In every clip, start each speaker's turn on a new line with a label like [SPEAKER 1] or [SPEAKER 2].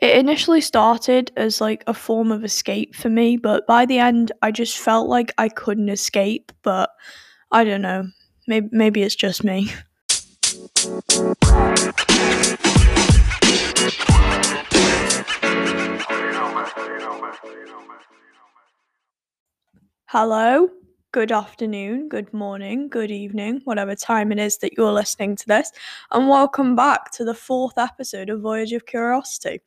[SPEAKER 1] it initially started as like a form of escape for me, but by the end, I just felt like I couldn't escape. But I don't know. Maybe, maybe it's just me. Hello, good afternoon, good morning, good evening, whatever time it is that you're listening to this, and welcome back to the fourth episode of Voyage of Curiosity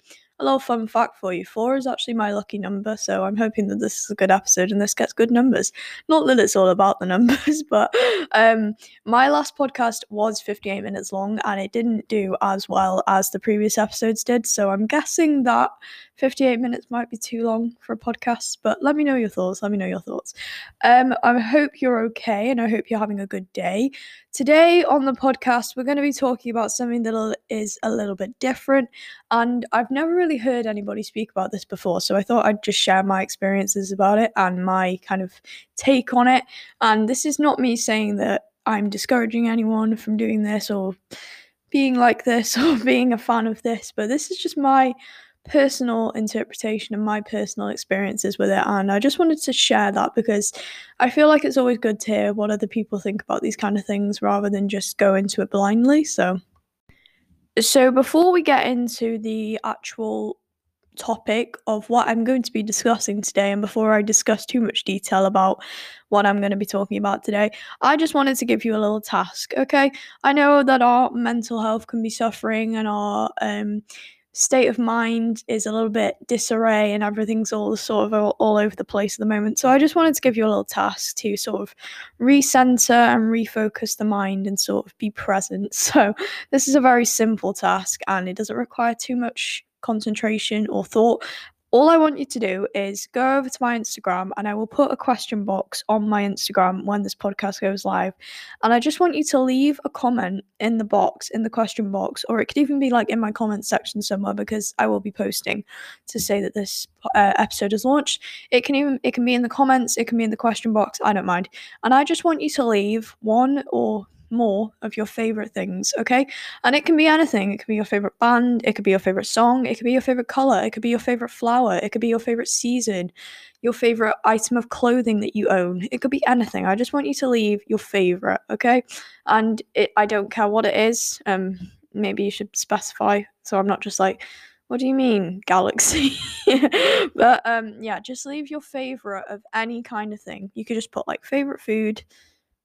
[SPEAKER 1] a little fun fact for you four is actually my lucky number, so I'm hoping that this is a good episode and this gets good numbers. Not that it's all about the numbers, but um, my last podcast was 58 minutes long and it didn't do as well as the previous episodes did, so I'm guessing that 58 minutes might be too long for a podcast, but let me know your thoughts. Let me know your thoughts. Um, I hope you're okay and I hope you're having a good day. Today on the podcast, we're going to be talking about something that is a little bit different. And I've never really heard anybody speak about this before. So I thought I'd just share my experiences about it and my kind of take on it. And this is not me saying that I'm discouraging anyone from doing this or being like this or being a fan of this, but this is just my personal interpretation and my personal experiences with it. And I just wanted to share that because I feel like it's always good to hear what other people think about these kind of things rather than just go into it blindly. So, so before we get into the actual topic of what I'm going to be discussing today, and before I discuss too much detail about what I'm going to be talking about today, I just wanted to give you a little task. Okay, I know that our mental health can be suffering and our um, state of mind is a little bit disarray and everything's all sort of all, all, over the place at the moment. So I just wanted to give you a little task to sort of recenter and refocus the mind and sort of be present. So this is a very simple task and it doesn't require too much concentration or thought all I want you to do is go over to my Instagram and I will put a question box on my Instagram when this podcast goes live. And I just want you to leave a comment in the box, in the question box, or it could even be like in my comment section somewhere because I will be posting to say that this uh, episode is launched. It can even it can be in the comments, it can be in the question box, I don't mind. And I just want you to leave one or more of your favorite things, okay? And it can be anything. It could be your favorite band, it could be your favorite song, it could be your favorite color, it could be your favorite flower, it could be your favorite season, your favorite item of clothing that you own. It could be anything. I just want you to leave your favorite, okay? And it I don't care what it is. Um maybe you should specify so I'm not just like what do you mean galaxy but um yeah just leave your favorite of any kind of thing you could just put like favorite food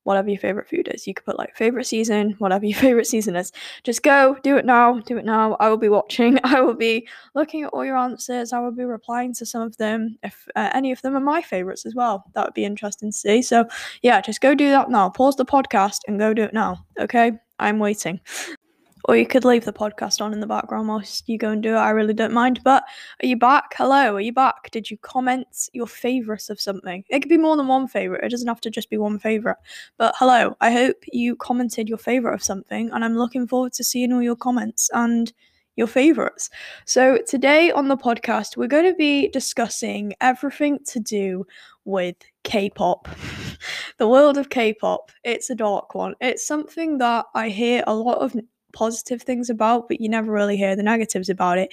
[SPEAKER 1] whatever your favorite food is. You could put like favorite season, whatever your favorite season is. Just go, do it now, do it now. I will be watching. I will be looking at all your answers. I will be replying to some of them if uh, any of them are my favorites as well. That would be interesting to see. So, yeah, just go do that now. Pause the podcast and go do it now. Okay? I'm waiting. Or you could leave the podcast on in the background whilst you go and do it. I really don't mind. But are you back? Hello, are you back? Did you comment your favourites of something? It could be more than one favourite. It doesn't have to just be one favourite. But hello, I hope you commented your favourite of something, and I'm looking forward to seeing all your comments and your favorites. So, today on the podcast, we're going to be discussing everything to do with K pop. the world of K pop. It's a dark one. It's something that I hear a lot of positive things about, but you never really hear the negatives about it.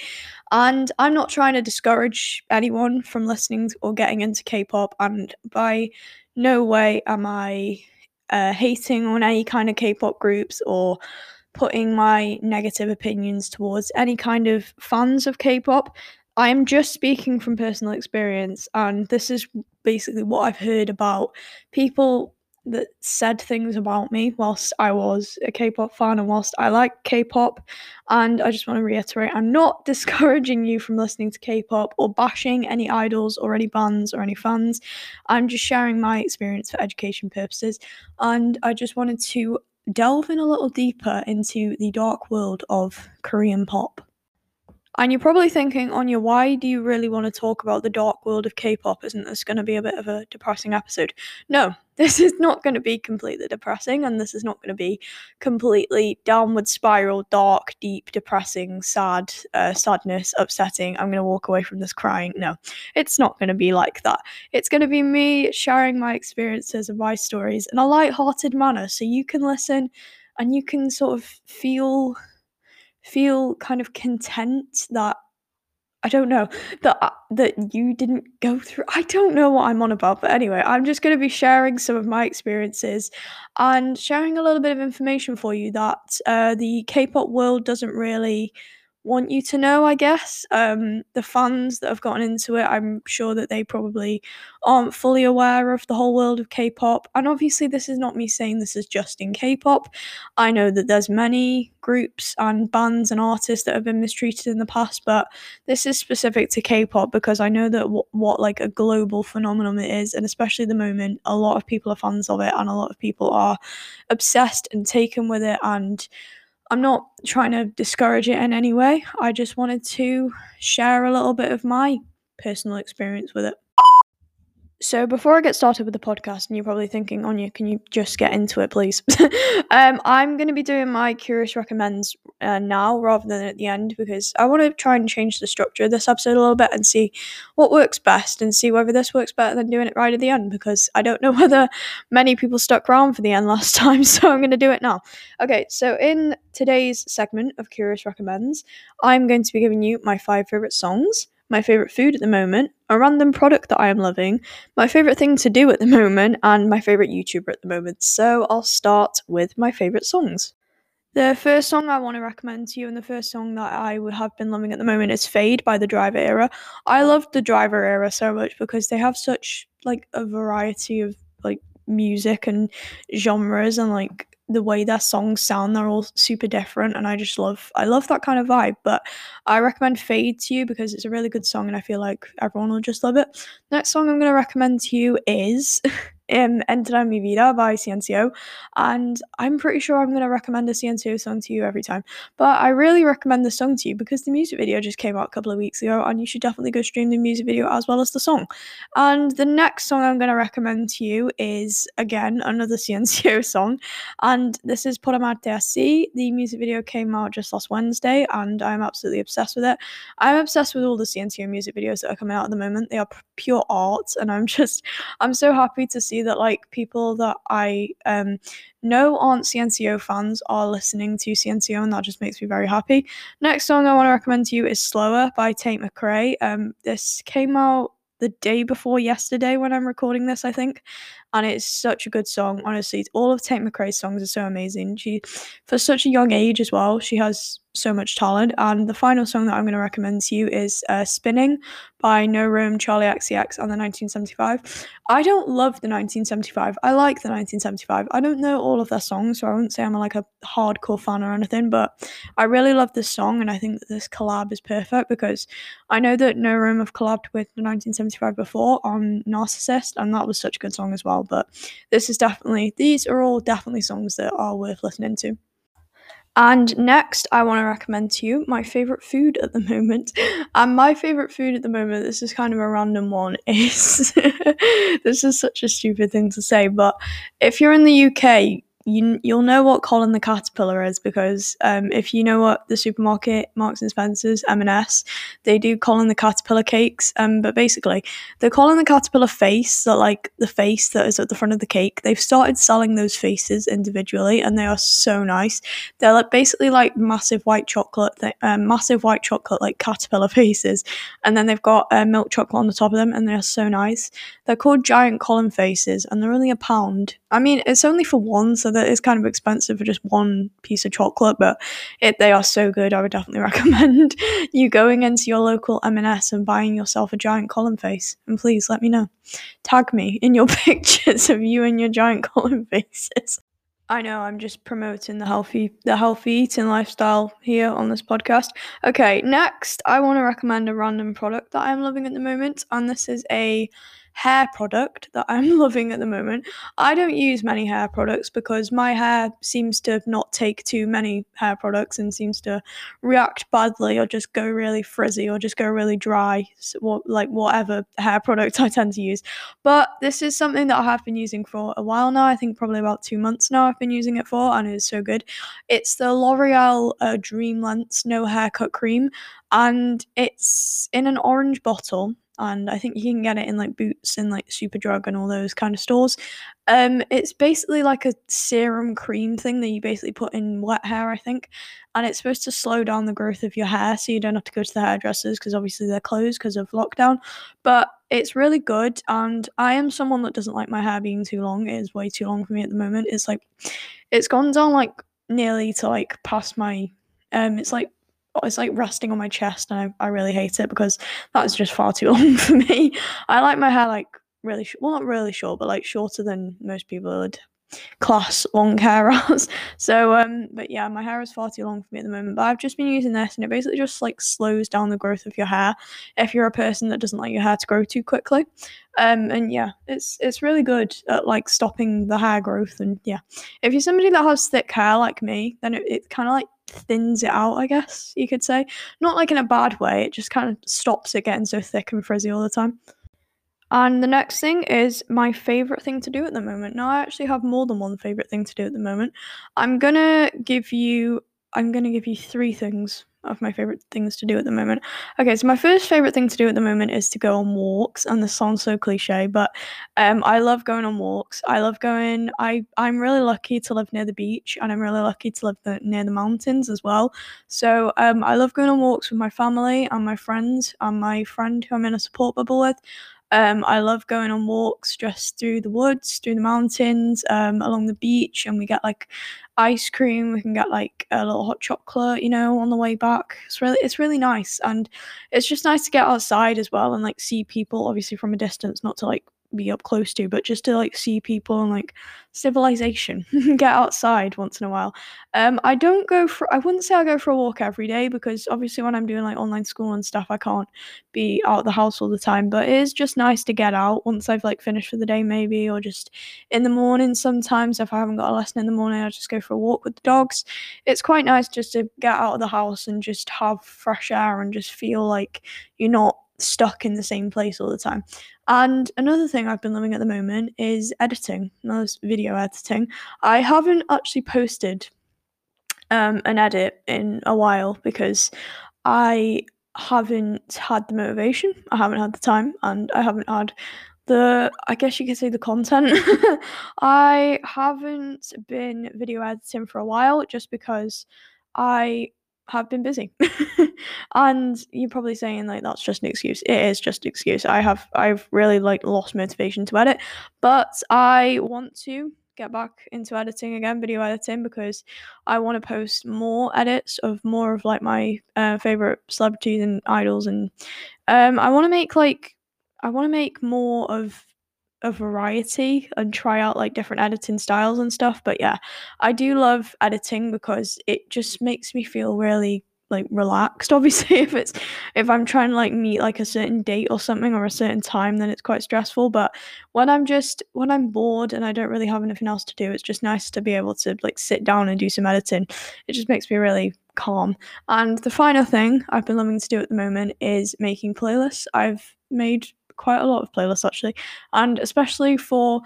[SPEAKER 1] And I'm not trying to discourage anyone from listening or getting into K pop, and by no way am I uh, hating on any kind of K pop groups or putting my negative opinions towards any kind of fans of K pop. I am just speaking from personal experience, and this is basically what I've heard about people that said things about me whilst I was a K-pop fan and whilst I like K-pop. And I just want to reiterate, I'm not discouraging you from listening to K-pop or bashing any idols or any bands or any fans. I'm just sharing my experience for education purposes. And I just wanted to delve in a little deeper into the dark world of Korean pop. And you're probably thinking, Anya, why do you really want to talk about the dark world of K pop? Isn't this going to be a bit of a depressing episode? No, this is not going to be completely depressing, and this is not going to be completely downward spiral, dark, deep, depressing, sad, uh, sadness, upsetting. I'm going to walk away from this crying. No, it's not going to be like that. It's going to be me sharing my experiences and my stories in a light-hearted manner so you can listen and you can sort of feel feel kind of content that I don't know that uh, that you didn't go through. I don't know what I'm on about, but anyway, I'm just going to be sharing some of my experiences and sharing a little bit of information for you that uh, the K-pop world doesn't really want you to know, I guess. Um, the fans that have gotten into it, I'm sure that they probably aren't fully aware of the whole world of K pop. And obviously, this is not me saying this is just in K pop. I know that there's many groups and bands and artists that have been mistreated in the past, but this is specific to K pop because I know that w- what like a global phenomenon it is, and especially the moment, a lot of people are fans of it and a lot of people are obsessed and taken with it and I'm not trying to discourage it in any way. I just wanted to share a little bit of my personal experience with it. So before I get started with the podcast, and you're probably thinking, Anya, can you just get into it, please? um, I'm going to be doing my curious recommends uh, now rather than at the end because I want to try and change the structure of this episode a little bit and see what works best and see whether this works better than doing it right at the end because I don't know whether many people stuck around for the end last time, so I'm going to do it now. Okay, so in today's segment of curious recommends, I'm going to be giving you my five favorite songs my favourite food at the moment, a random product that I am loving, my favourite thing to do at the moment, and my favourite YouTuber at the moment. So I'll start with my favourite songs. The first song I want to recommend to you, and the first song that I would have been loving at the moment, is "Fade" by the Driver Era. I loved the Driver Era so much because they have such like a variety of like music and genres, and like the way their songs sound they're all super different and i just love i love that kind of vibe but i recommend fade to you because it's a really good song and i feel like everyone will just love it. Next song i'm going to recommend to you is um, Entra Mi Vida by CNCO, and I'm pretty sure I'm going to recommend a CNCO song to you every time. But I really recommend the song to you because the music video just came out a couple of weeks ago, and you should definitely go stream the music video as well as the song. And the next song I'm going to recommend to you is again another CNCO song, and this is Por Amarte Así. The music video came out just last Wednesday, and I'm absolutely obsessed with it. I'm obsessed with all the CNCO music videos that are coming out at the moment. They are pure art, and I'm just I'm so happy to see that like people that I um, know aren't CNCO fans are listening to CNCO, and that just makes me very happy. Next song I want to recommend to you is Slower by Tate McRae. Um, this came out the day before yesterday when I'm recording this, I think. And it's such a good song, honestly. All of Tate McRae's songs are so amazing. She, for such a young age as well, she has so much talent. And the final song that I'm going to recommend to you is uh, Spinning by No Rome, Charli XCX, and the 1975. I don't love the 1975. I like the 1975. I don't know all of their songs, so I wouldn't say I'm like a hardcore fan or anything, but I really love this song, and I think that this collab is perfect because I know that No Rome have collabed with the 1975 before on Narcissist, and that was such a good song as well. But this is definitely, these are all definitely songs that are worth listening to. And next, I want to recommend to you my favorite food at the moment. And my favorite food at the moment, this is kind of a random one, is this is such a stupid thing to say, but if you're in the UK, you you'll know what Colin the Caterpillar is because um, if you know what the supermarket Marks and Spencers M&S they do Colin the Caterpillar cakes. Um, but basically the Colin the Caterpillar face that like the face that is at the front of the cake they've started selling those faces individually and they are so nice. They're like basically like massive white chocolate th- um, massive white chocolate like caterpillar faces. And then they've got uh, milk chocolate on the top of them and they're so nice. They're called giant Colin faces and they're only a pound. I mean it's only for one so that is kind of expensive for just one piece of chocolate, but it they are so good. I would definitely recommend you going into your local M&S and buying yourself a giant Colin face. And please let me know. Tag me in your pictures of you and your giant Colin faces. I know I'm just promoting the healthy the healthy eating lifestyle here on this podcast. Okay, next I want to recommend a random product that I'm loving at the moment, and this is a hair product that I'm loving at the moment. I don't use many hair products because my hair seems to not take too many hair products and seems to react badly or just go really frizzy or just go really dry, so like whatever hair product I tend to use. But this is something that I have been using for a while now. I think probably about two months now I've been using it for, and it's so good. It's the L'Oreal uh, Dream Lengths No Haircut Cream, and it's in an orange bottle and I think you can get it in like Boots and like Superdrug and all those kind of stores. Um, it's basically like a serum cream thing that you basically put in wet hair, I think, and it's supposed to slow down the growth of your hair, so you don't have to go to the hairdressers because obviously they're closed because of lockdown. But it's really good, and I am someone that doesn't like my hair being too long. It is way too long for me at the moment. It's like it's gone down like nearly to like past my um, it's like it's like resting on my chest and I, I really hate it because that's just far too long for me. I like my hair like really sh- well not really short but like shorter than most people would class long hair as. so um but yeah my hair is far too long for me at the moment but I've just been using this and it basically just like slows down the growth of your hair if you're a person that doesn't like your hair to grow too quickly. Um and yeah it's it's really good at like stopping the hair growth and yeah if you're somebody that has thick hair like me then it, it kind of like thins it out, I guess you could say. Not like in a bad way, it just kind of stops it getting so thick and frizzy all the time. And the next thing is my favorite thing to do at the moment. Now, I actually have more than one favorite thing to do at the moment. I'm gonna give you, I'm gonna give you three things of my favorite things to do at the moment. Okay, so my first favorite thing to do at the moment is to go on walks, and this sounds so cliche, but um, I love going on walks. I love going. I I'm really lucky to live near the beach, and I'm really lucky to live the, near the mountains as well. So um, I love going on walks with my family and my friends, and my friend who I'm in a support bubble with. Um, I love going on walks just through the woods, through the mountains, um, along the beach, and we get like ice cream. We can get like a little hot chocolate, you know, on the way back. It's really it's really nice, and it's just nice to get outside as well and like see people, obviously from a distance, not to like be up close to, but just to like see people and like civilization, get outside once in a while. Um, I don't go for, I wouldn't say I go for a walk every day because obviously when I'm doing like online school and stuff, I can't be out of the house all the time. But it is just nice to get out once I've like finished for the day, maybe, or just in the morning. Sometimes if I haven't got a lesson in the morning, I just go for a walk with the dogs. It's quite nice just to get out of the house and just have fresh air and just feel like you're not stuck in the same place all the time. And another thing I've been loving at the moment is editing, that's video editing. I haven't actually posted um, an edit in a while because I haven't had the motivation, I haven't had the time, and I haven't had the I guess you could say the content. I haven't been video editing for a while just because I have been busy. and you're probably saying like that's just an excuse. It is just an excuse. I have I've really like lost motivation to edit, but I want to get back into editing again, video editing because I want to post more edits of more of like my uh, favorite celebrities and idols and um I want to make like I want to make more of a variety and try out like different editing styles and stuff. But yeah, I do love editing because it just makes me feel really like relaxed obviously if it's if i'm trying to like meet like a certain date or something or a certain time then it's quite stressful but when i'm just when i'm bored and i don't really have anything else to do it's just nice to be able to like sit down and do some editing it just makes me really calm and the final thing i've been loving to do at the moment is making playlists i've made quite a lot of playlists actually, and especially for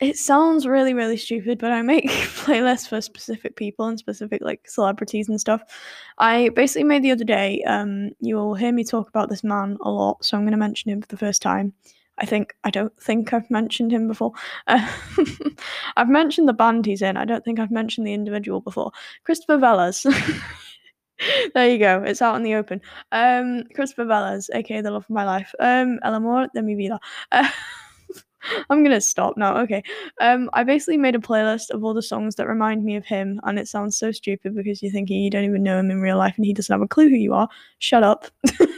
[SPEAKER 1] it sounds really really stupid but i make playlists for specific people and specific like celebrities and stuff. I basically made the other day um you'll hear me talk about this man a lot so i'm going to mention him for the first time. I think i don't think i've mentioned him before. Uh, i've mentioned the band he's in i don't think i've mentioned the individual before. Christopher velez there you go. It's out in the open. Um, Christopher Velez, aka the love of my life. Um, El amor de mi vida. I'm gonna stop now. Okay. Um, I basically made a playlist of all the songs that remind me of him, and it sounds so stupid because you're thinking you don't even know him in real life and he doesn't have a clue who you are. Shut up.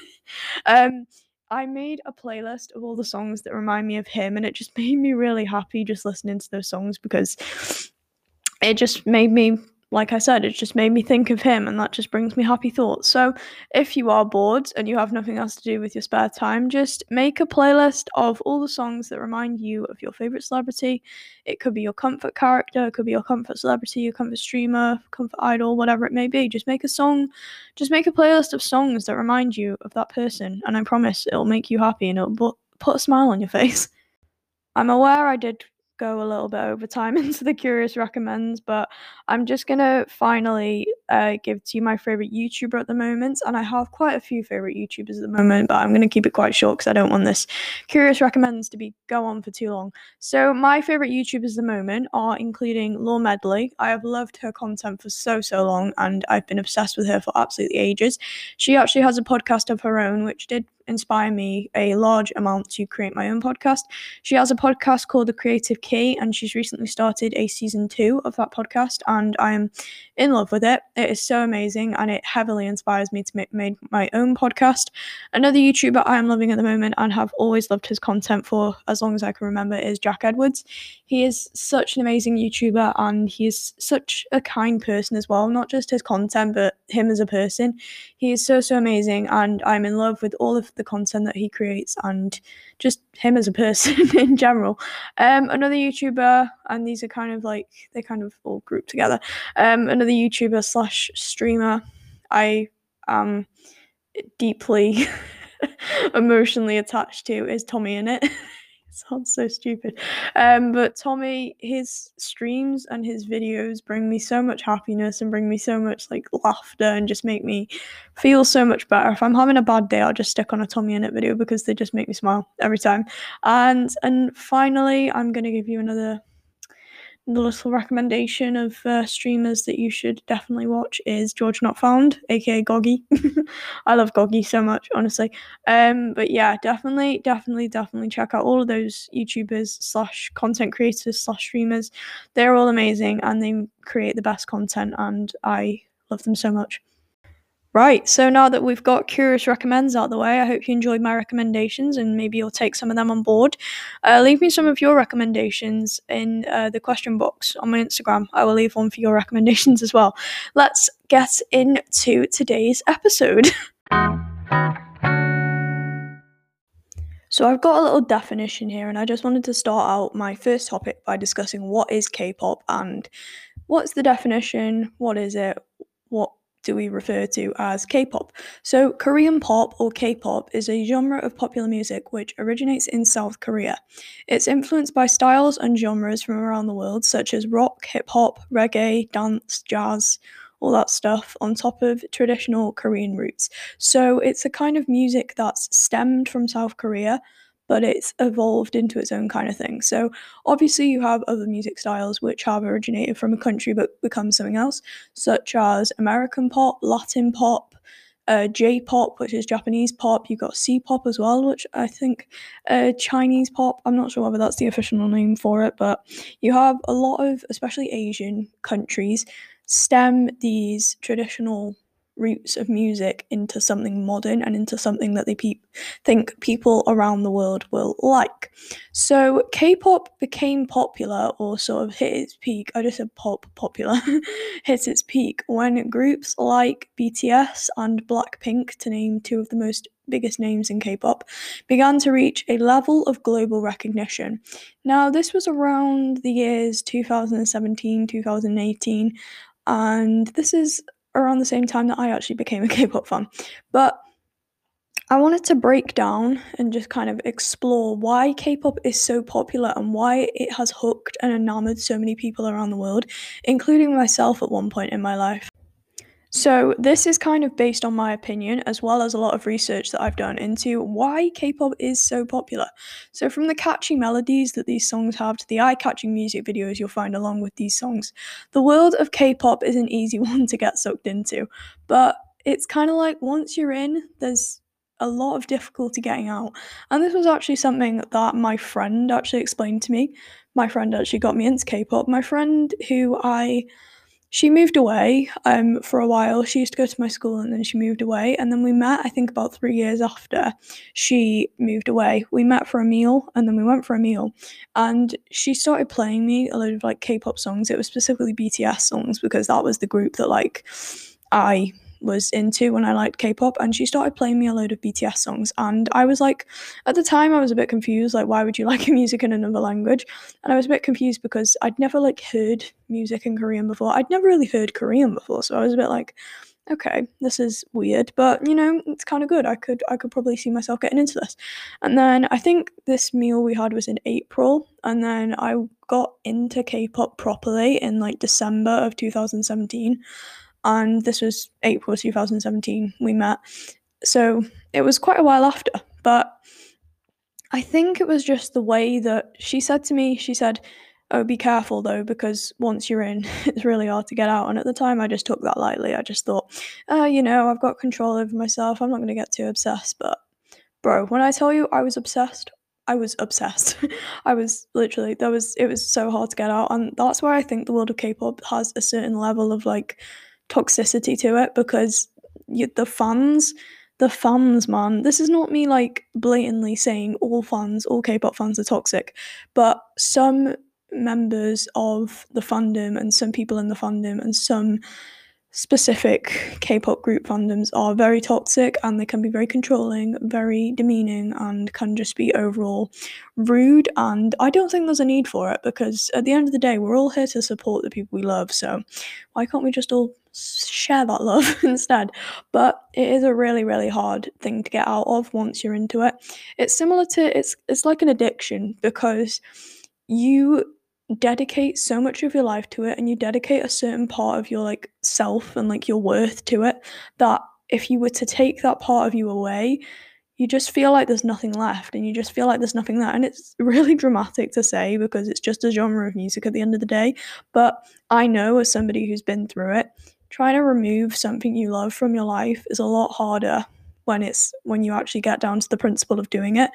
[SPEAKER 1] um, I made a playlist of all the songs that remind me of him, and it just made me really happy just listening to those songs because it just made me like I said, it just made me think of him and that just brings me happy thoughts. So, if you are bored and you have nothing else to do with your spare time, just make a playlist of all the songs that remind you of your favorite celebrity. It could be your comfort character, it could be your comfort celebrity, your comfort streamer, comfort idol, whatever it may be. Just make a song, just make a playlist of songs that remind you of that person, and I promise it'll make you happy and it'll put a smile on your face. I'm aware I did go a little bit over time into the curious recommends, but I'm just gonna finally uh, give to you my favorite YouTuber at the moment, and I have quite a few favorite YouTubers at the moment, but I'm gonna keep it quite short because I don't want this curious recommends to be go on for too long. So my favorite YouTubers at the moment are including Law Medley. I have loved her content for so so long, and I've been obsessed with her for absolutely ages. She actually has a podcast of her own, which did inspire me a large amount to create my own podcast. She has a podcast called The Creative Key, and she's recently started a season two of that podcast, and I'm in love with it. It is so amazing, and it heavily inspires me to make, make my own podcast. Another YouTuber I am loving at the moment and have always loved his content for as long as I can remember is Jack Edwards. He is such an amazing YouTuber, and he is such a kind person as well. Not just his content, but him as a person. He is so so amazing, and I'm in love with all of the content that he creates and just him as a person in general. Um, another YouTuber, and these are kind of like they're kind of all grouped together. Um, another YouTuber slash streamer. I am deeply emotionally attached to is TommyInnit. sounds so stupid. Um, but Tommy, his streams and his videos bring me so much happiness and bring me so much like laughter and just make me feel so much better. If I'm having a bad day, I'll just stick on a TommyInnit video because they just make me smile every time. And and finally, I'm gonna give you another the little recommendation of uh, streamers that you should definitely watch is George Not Found, aka Gogy. I love Gogy so much, honestly. Um, but yeah, definitely, definitely, definitely check out all of those YouTubers slash content creators slash streamers. They're all amazing and they create the best content, and I love them so much. Right, so now that we've got Curious Recommends out the way, I hope you enjoyed my recommendations and maybe you'll take some of them on board. Uh, leave me some of your recommendations in uh, the question box on my Instagram. I will leave one for your recommendations as well. Let's get into today's episode. So, I've got a little definition here, and I just wanted to start out my first topic by discussing what is K pop and what's the definition, what is it, what do we refer to as K pop. So, Korean pop or K pop is a genre of popular music which originates in South Korea. It's influenced by styles and genres from around the world, such as rock, hip hop, reggae, dance, jazz. All that stuff on top of traditional Korean roots. So, it's a kind of music that's stemmed from South Korea, but it's evolved into its own kind of thing. So obviously you have other music styles which have originated from a country but become something else, such as American pop, Latin pop, uh, J-pop, which is Japanese pop. You've got C-pop as well, which I think uh, Chinese pop. I'm not sure whether that's the official name for it, but you have a lot of, especially Asian countries, stem these traditional roots of music into something modern and into something that they pe- think people around the world will like. So K-pop became popular or sort of hit its peak. I just said pop popular hit its peak when groups like BTS and Blackpink, to name two of the most biggest names in K-pop, began to reach a level of global recognition. Now, this was around the years 2017, 2018, and this is around the same time that I actually became a K-pop fan. But I wanted to break down and just kind of explore why K-pop is so popular and why it has hooked and enamored so many people around the world, including myself at one point in my life. So, this is kind of based on my opinion, as well as a lot of research that I've done into why K pop is so popular. So, from the catchy melodies that these songs have to the eye catching music videos you'll find along with these songs, the world of K pop is an easy one to get sucked into. But it's kind of like once you're in, there's a lot of difficulty getting out. And this was actually something that my friend actually explained to me. My friend actually got me into K pop. My friend, who I she moved away um, for a while. She used to go to my school and then she moved away. And then we met, I think, about three years after she moved away. We met for a meal and then we went for a meal. And she started playing me a load of like K pop songs. It was specifically BTS songs because that was the group that like I was into when I liked K-pop, and she started playing me a load of BTS songs. And I was like, at the time, I was a bit confused. Like, why would you like music in another language? And I was a bit confused because I'd never like heard music in Korean before. I'd never really heard Korean before, so I was a bit like, okay, this is weird, but you know, it's kind of good. I could I could probably see myself getting into this. And then I think this meal we had was in April, and then I got into K-pop properly in like December of 2017. And this was April 2017 we met. So it was quite a while after, but I think it was just the way that she said to me, she said, oh, be careful though, because once you're in, it's really hard to get out. And at the time, I just took that lightly. I just thought, uh, you know, I've got control over myself. I'm not going to get too obsessed. But, bro, when I tell you I was obsessed, I was obsessed. I was literally, that was, it was so hard to get out. And that's why I think the world of K pop has a certain level of like toxicity to it because you, the fans, the fans, man. This is not me like blatantly saying all fans, all K-pop fans are toxic, but some members of the fandom and some people in the fandom and some specific K-pop group fandoms are very toxic and they can be very controlling, very demeaning and can just be overall rude and I don't think there's a need for it because at the end of the day we're all here to support the people we love so why can't we just all share that love instead. But it is a really really hard thing to get out of once you're into it. It's similar to it's it's like an addiction because you dedicate so much of your life to it and you dedicate a certain part of your like self and like your worth to it that if you were to take that part of you away you just feel like there's nothing left and you just feel like there's nothing there. And it's really dramatic to say because it's just a genre of music at the end of the day. But i know as somebody who's been through it trying to remove something you love from your life is a lot harder when it's when you actually get down to the principle of doing it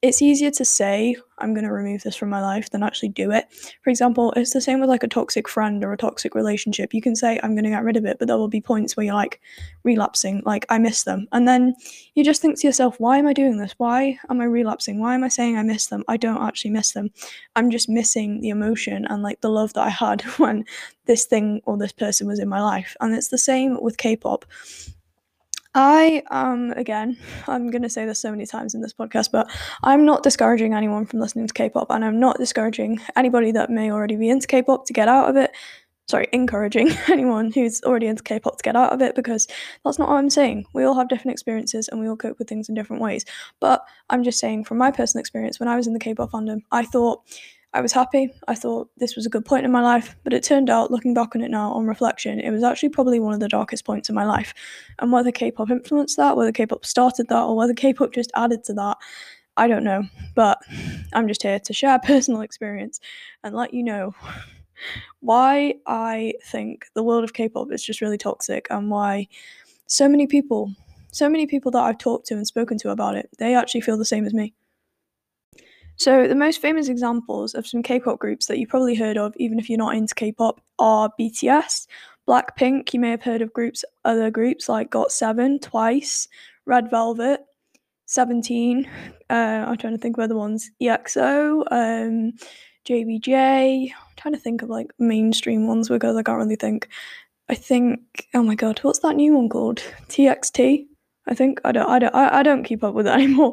[SPEAKER 1] it's easier to say i'm going to remove this from my life than actually do it. For example it's the same with like a toxic friend or a toxic relationship. You can say i'm going to get rid of it but there will be points where you're like relapsing like i miss them. And then you just think to yourself why am i doing this? Why am i relapsing? Why am i saying i miss them? I don't actually miss them. I'm just missing the emotion and like the love that i had when this thing or this person was in my life. And it's the same with k-pop I um again, I'm gonna say this so many times in this podcast, but I'm not discouraging anyone from listening to K-pop, and I'm not discouraging anybody that may already be into K-pop to get out of it. Sorry, encouraging anyone who's already into K-pop to get out of it because that's not what I'm saying. We all have different experiences and we all cope with things in different ways. But I'm just saying from my personal experience, when I was in the K-pop fandom, I thought I was happy. I thought this was a good point in my life, but it turned out, looking back on it now on reflection, it was actually probably one of the darkest points in my life. And whether K pop influenced that, whether K pop started that, or whether K pop just added to that, I don't know. But I'm just here to share personal experience and let you know why I think the world of K pop is just really toxic and why so many people, so many people that I've talked to and spoken to about it, they actually feel the same as me. So, the most famous examples of some K pop groups that you probably heard of, even if you're not into K pop, are BTS, Blackpink. You may have heard of groups, other groups like GOT7, Twice, Red Velvet, 17. Uh, I'm trying to think of other ones. EXO, um, JBJ. I'm trying to think of like mainstream ones because I can't really think. I think, oh my god, what's that new one called? TXT? I think I don't I don't I, I don't keep up with it anymore.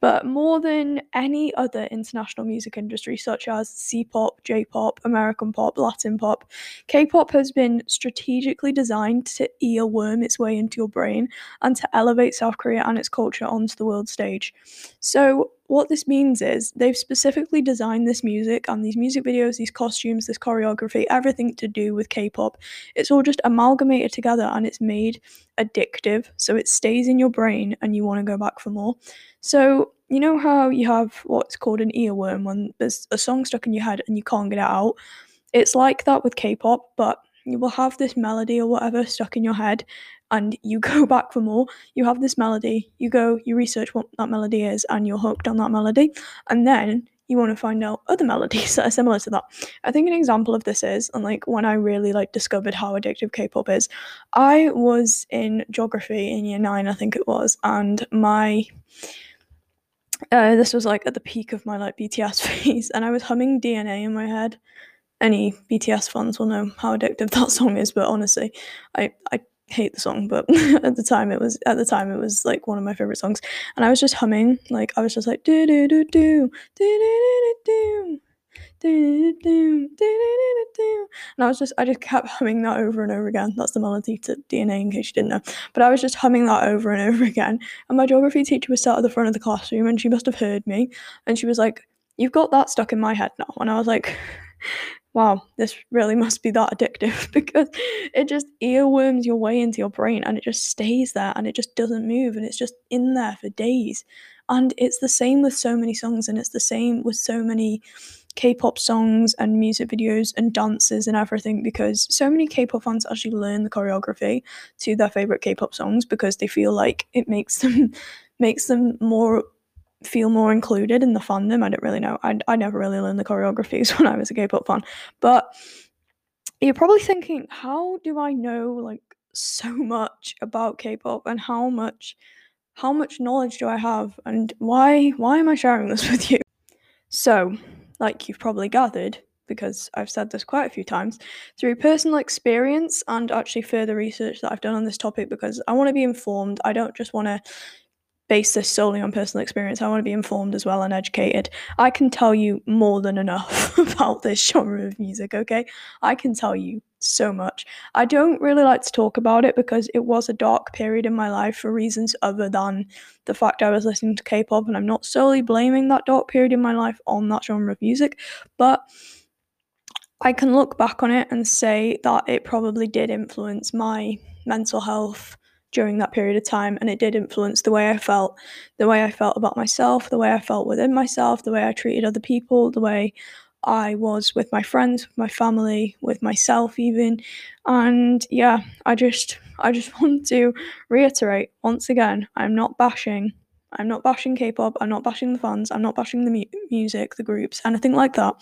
[SPEAKER 1] But more than any other international music industry such as C-pop, J-pop, American pop, Latin pop, K-pop has been strategically designed to earworm its way into your brain and to elevate South Korea and its culture onto the world stage. So what this means is they've specifically designed this music and these music videos, these costumes, this choreography, everything to do with K pop. It's all just amalgamated together and it's made addictive. So it stays in your brain and you want to go back for more. So, you know how you have what's called an earworm when there's a song stuck in your head and you can't get it out? It's like that with K pop, but you will have this melody or whatever stuck in your head and you go back for more. You have this melody, you go, you research what that melody is, and you're hooked on that melody, and then you want to find out other melodies that are similar to that. I think an example of this is, and like when I really like discovered how addictive K-pop is, I was in geography in year nine, I think it was, and my uh, this was like at the peak of my like BTS phase, and I was humming DNA in my head. Any BTS fans will know how addictive that song is, but honestly, I I hate the song, but at the time it was at the time it was like one of my favorite songs, and I was just humming like I was just like do do do do do do do do do. And I was just, I just kept humming that over and over again. That's the melody to DNA, in case you didn't know. But I was just humming that over and over again. And my geography teacher was sat at the front of the classroom and she must have heard me. And she was like, You've got that stuck in my head now. And I was like, Wow, this really must be that addictive because it just earworms your way into your brain and it just stays there and it just doesn't move and it's just in there for days. And it's the same with so many songs and it's the same with so many K-pop songs and music videos and dances and everything because so many K-pop fans actually learn the choreography to their favorite K-pop songs because they feel like it makes them makes them more feel more included in the fandom. I don't really know. I, I never really learned the choreographies when I was a K-pop fan, but you're probably thinking, how do I know like so much about K-pop and how much how much knowledge do I have and why why am I sharing this with you? So, like you've probably gathered, because I've said this quite a few times, through personal experience and actually further research that I've done on this topic because I want to be informed. I don't just want to base this solely on personal experience. I want to be informed as well and educated. I can tell you more than enough about this genre of music, okay? I can tell you so much. I don't really like to talk about it because it was a dark period in my life for reasons other than the fact I was listening to K pop, and I'm not solely blaming that dark period in my life on that genre of music, but I can look back on it and say that it probably did influence my mental health during that period of time and it did influence the way I felt, the way I felt about myself, the way I felt within myself, the way I treated other people, the way I was with my friends, with my family, with myself even. And yeah, I just I just want to reiterate once again, I'm not bashing I'm not bashing K-pop, I'm not bashing the fans, I'm not bashing the mu- music, the groups, anything like that.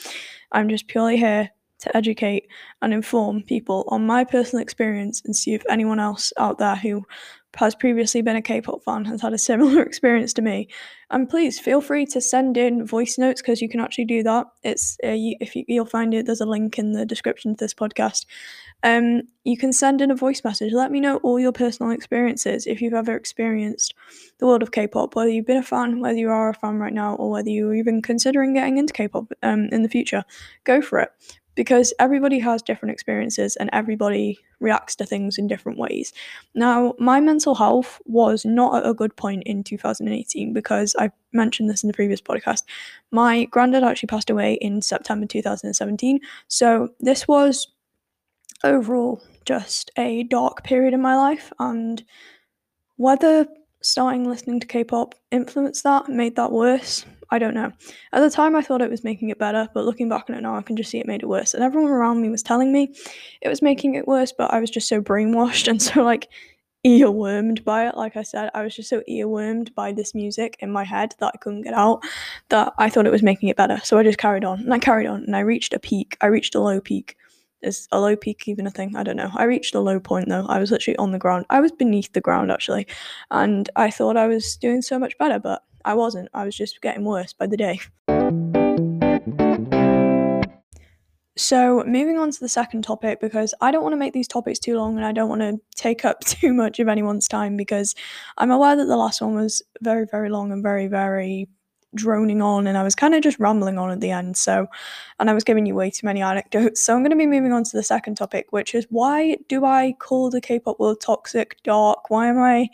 [SPEAKER 1] I'm just purely here to educate and inform people on my personal experience and see if anyone else out there who has previously been a K-pop fan has had a similar experience to me. And please feel free to send in voice notes because you can actually do that. It's uh, you, if you, you'll find it, there's a link in the description to this podcast. Um, you can send in a voice message. Let me know all your personal experiences if you've ever experienced the world of K-pop, whether you've been a fan, whether you are a fan right now, or whether you're even considering getting into K-pop um, in the future. Go for it because everybody has different experiences and everybody reacts to things in different ways. Now, my mental health was not at a good point in 2018 because I mentioned this in the previous podcast. My granddad actually passed away in September 2017. So, this was overall just a dark period in my life and whether starting listening to K-pop influenced that, made that worse, I don't know. At the time, I thought it was making it better, but looking back on it now, I can just see it made it worse. And everyone around me was telling me it was making it worse, but I was just so brainwashed and so like earwormed by it. Like I said, I was just so earwormed by this music in my head that I couldn't get out that I thought it was making it better. So I just carried on and I carried on and I reached a peak. I reached a low peak. Is a low peak even a thing? I don't know. I reached a low point though. I was literally on the ground. I was beneath the ground actually. And I thought I was doing so much better, but I wasn't. I was just getting worse by the day. So, moving on to the second topic, because I don't want to make these topics too long and I don't want to take up too much of anyone's time because I'm aware that the last one was very, very long and very, very droning on and I was kind of just rambling on at the end. So, and I was giving you way too many anecdotes. So, I'm going to be moving on to the second topic, which is why do I call the K pop world toxic, dark? Why am I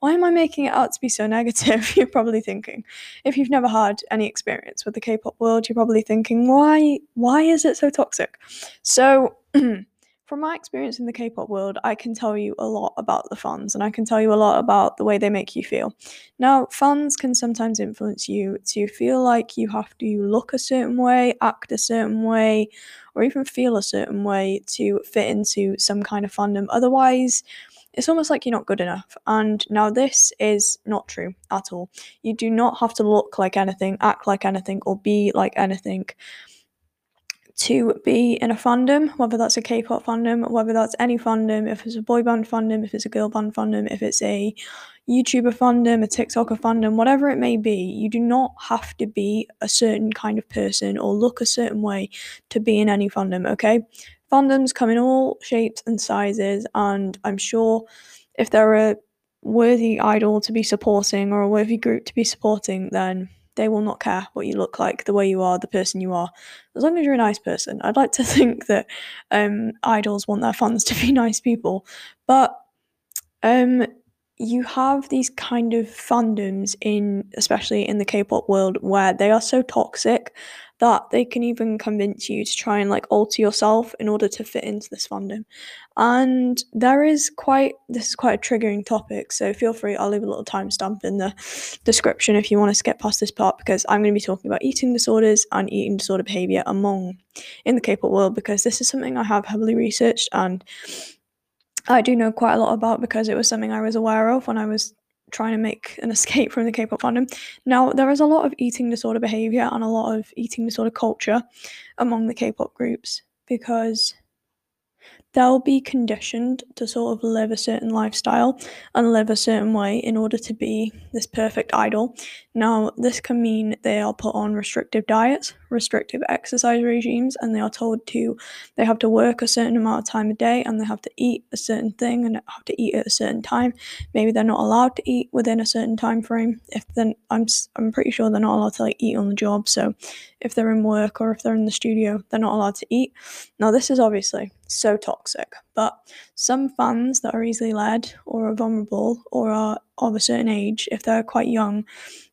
[SPEAKER 1] why am I making it out to be so negative? You're probably thinking. If you've never had any experience with the K-pop world, you're probably thinking, why why is it so toxic? So from my experience in the K-pop world, I can tell you a lot about the fans and I can tell you a lot about the way they make you feel. Now, fans can sometimes influence you to feel like you have to look a certain way, act a certain way, or even feel a certain way to fit into some kind of fandom. Otherwise, it's almost like you're not good enough. And now this is not true at all. You do not have to look like anything, act like anything, or be like anything to be in a fandom, whether that's a K-pop fandom, whether that's any fandom, if it's a boy band fandom, if it's a girl band fandom, if it's a YouTuber fandom, a TikToker fandom, whatever it may be, you do not have to be a certain kind of person or look a certain way to be in any fandom, okay? Fandoms come in all shapes and sizes, and I'm sure if they're a worthy idol to be supporting or a worthy group to be supporting, then they will not care what you look like, the way you are, the person you are, as long as you're a nice person. I'd like to think that um, idols want their fans to be nice people, but um, you have these kind of fandoms in, especially in the K-pop world, where they are so toxic that they can even convince you to try and like alter yourself in order to fit into this fandom. And there is quite this is quite a triggering topic, so feel free. I'll leave a little timestamp in the description if you want to skip past this part because I'm going to be talking about eating disorders and eating disorder behavior among in the K-pop world because this is something I have heavily researched and I do know quite a lot about because it was something I was aware of when I was trying to make an escape from the K-pop fandom. Now, there is a lot of eating disorder behavior and a lot of eating disorder culture among the K-pop groups because they'll be conditioned to sort of live a certain lifestyle and live a certain way in order to be this perfect idol. Now, this can mean they are put on restrictive diets, restrictive exercise regimes, and they are told to they have to work a certain amount of time a day and they have to eat a certain thing and have to eat at a certain time. Maybe they're not allowed to eat within a certain time frame. If then I'm I'm pretty sure they're not allowed to like eat on the job. So if they're in work or if they're in the studio, they're not allowed to eat. Now this is obviously so toxic, but some fans that are easily led or are vulnerable or are of a certain age, if they're quite young,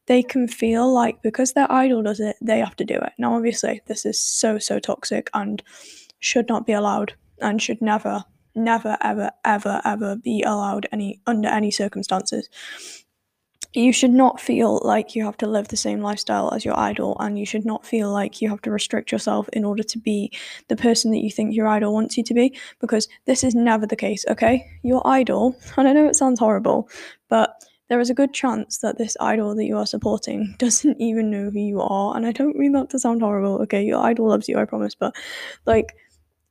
[SPEAKER 1] they can feel like because their idol does it, they have to do it. Now, obviously, this is so, so toxic and should not be allowed and should never, never, ever, ever, ever be allowed any under any circumstances. You should not feel like you have to live the same lifestyle as your idol, and you should not feel like you have to restrict yourself in order to be the person that you think your idol wants you to be, because this is never the case, okay? Your idol, and I know it sounds horrible, but there is a good chance that this idol that you are supporting doesn't even know who you are. And I don't mean that to sound horrible. Okay, your idol loves you, I promise. But like,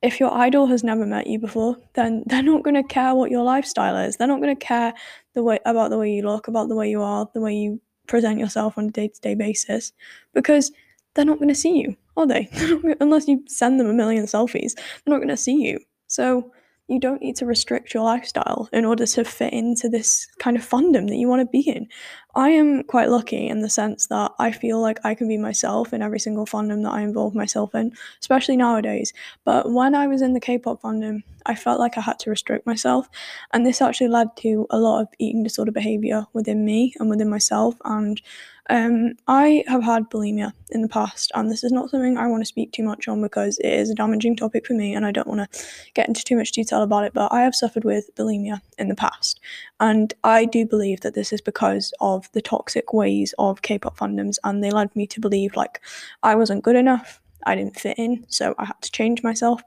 [SPEAKER 1] if your idol has never met you before, then they're not going to care what your lifestyle is. They're not going to care the way about the way you look, about the way you are, the way you present yourself on a day-to-day basis, because they're not going to see you, are they? Unless you send them a million selfies, they're not going to see you. So you don't need to restrict your lifestyle in order to fit into this kind of fandom that you want to be in. I am quite lucky in the sense that I feel like I can be myself in every single fandom that I involve myself in, especially nowadays. But when I was in the K pop fandom, I felt like I had to restrict myself. And this actually led to a lot of eating disorder behavior within me and within myself. And um, I have had bulimia in the past, and this is not something I want to speak too much on because it is a damaging topic for me, and I don't want to get into too much detail about it. But I have suffered with bulimia in the past, and I do believe that this is because of the toxic ways of K-pop fandoms, and they led me to believe like I wasn't good enough, I didn't fit in, so I had to change myself.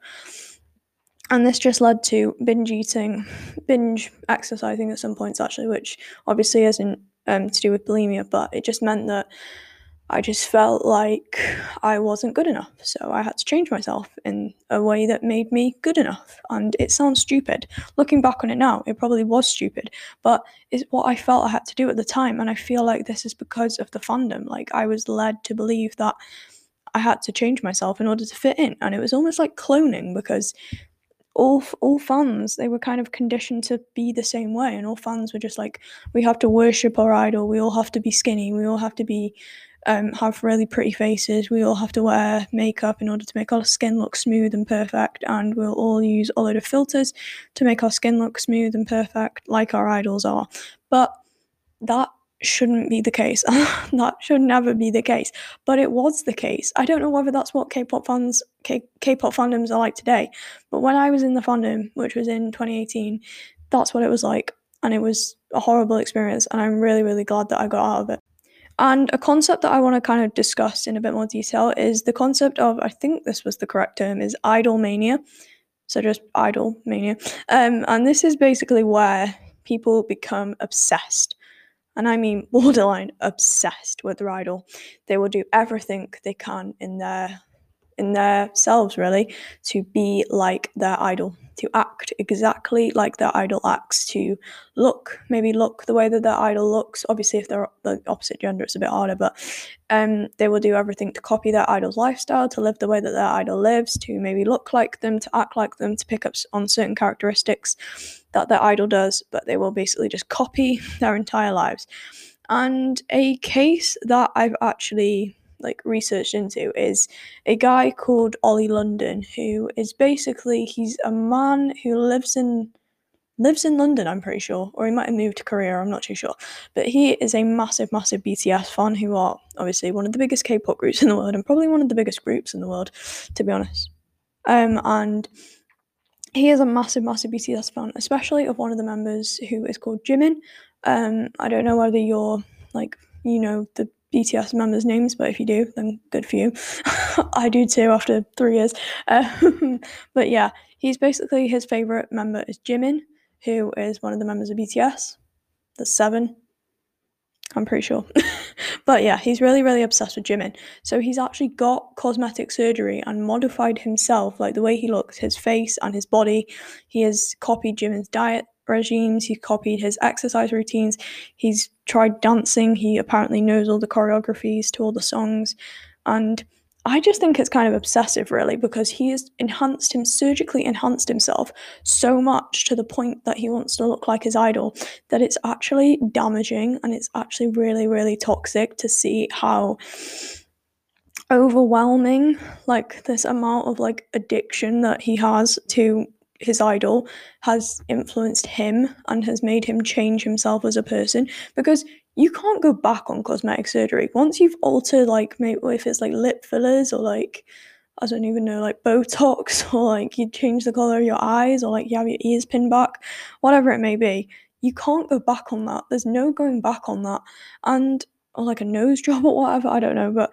[SPEAKER 1] And this just led to binge eating, binge exercising at some points, actually, which obviously isn't um, to do with bulimia, but it just meant that I just felt like I wasn't good enough. So I had to change myself in a way that made me good enough. And it sounds stupid. Looking back on it now, it probably was stupid, but it's what I felt I had to do at the time. And I feel like this is because of the fandom. Like I was led to believe that I had to change myself in order to fit in. And it was almost like cloning because all all fans they were kind of conditioned to be the same way and all fans were just like we have to worship our idol we all have to be skinny we all have to be um, have really pretty faces we all have to wear makeup in order to make our skin look smooth and perfect and we'll all use a load of filters to make our skin look smooth and perfect like our idols are but that shouldn't be the case. that should never be the case. But it was the case. I don't know whether that's what K-pop fans K- K-pop fandoms are like today. But when I was in the fandom, which was in 2018, that's what it was like. And it was a horrible experience. And I'm really, really glad that I got out of it. And a concept that I want to kind of discuss in a bit more detail is the concept of, I think this was the correct term, is idol mania. So just idol mania. Um, and this is basically where people become obsessed and I mean borderline obsessed with their idol. They will do everything they can in their in themselves really to be like their idol, to act exactly like their idol acts, to look maybe look the way that their idol looks. Obviously, if they're the opposite gender, it's a bit harder, but um, they will do everything to copy their idol's lifestyle, to live the way that their idol lives, to maybe look like them, to act like them, to pick up on certain characteristics that their idol does, but they will basically just copy their entire lives. And a case that I've actually like researched into is a guy called Ollie London who is basically he's a man who lives in lives in London, I'm pretty sure, or he might have moved to Korea, I'm not too sure. But he is a massive, massive BTS fan who are obviously one of the biggest K pop groups in the world and probably one of the biggest groups in the world, to be honest. Um, and he is a massive, massive BTS fan, especially of one of the members who is called Jimin. Um, I don't know whether you're like, you know, the BTS members' names, but if you do, then good for you. I do too after three years. Um, but yeah, he's basically his favorite member is Jimin who is one of the members of BTS. The seven. I'm pretty sure. but yeah, he's really, really obsessed with Jimin. So he's actually got cosmetic surgery and modified himself, like the way he looks, his face and his body. He has copied Jimin's diet regimes, he's copied his exercise routines, he's tried dancing, he apparently knows all the choreographies to all the songs. And I just think it's kind of obsessive, really, because he has enhanced him, surgically enhanced himself so much to the point that he wants to look like his idol that it's actually damaging and it's actually really, really toxic to see how overwhelming like this amount of like addiction that he has to his idol has influenced him and has made him change himself as a person because you can't go back on cosmetic surgery once you've altered like maybe if it's like lip fillers or like I don't even know like Botox or like you change the color of your eyes or like you have your ears pinned back, whatever it may be. You can't go back on that. There's no going back on that, and or like a nose job or whatever. I don't know, but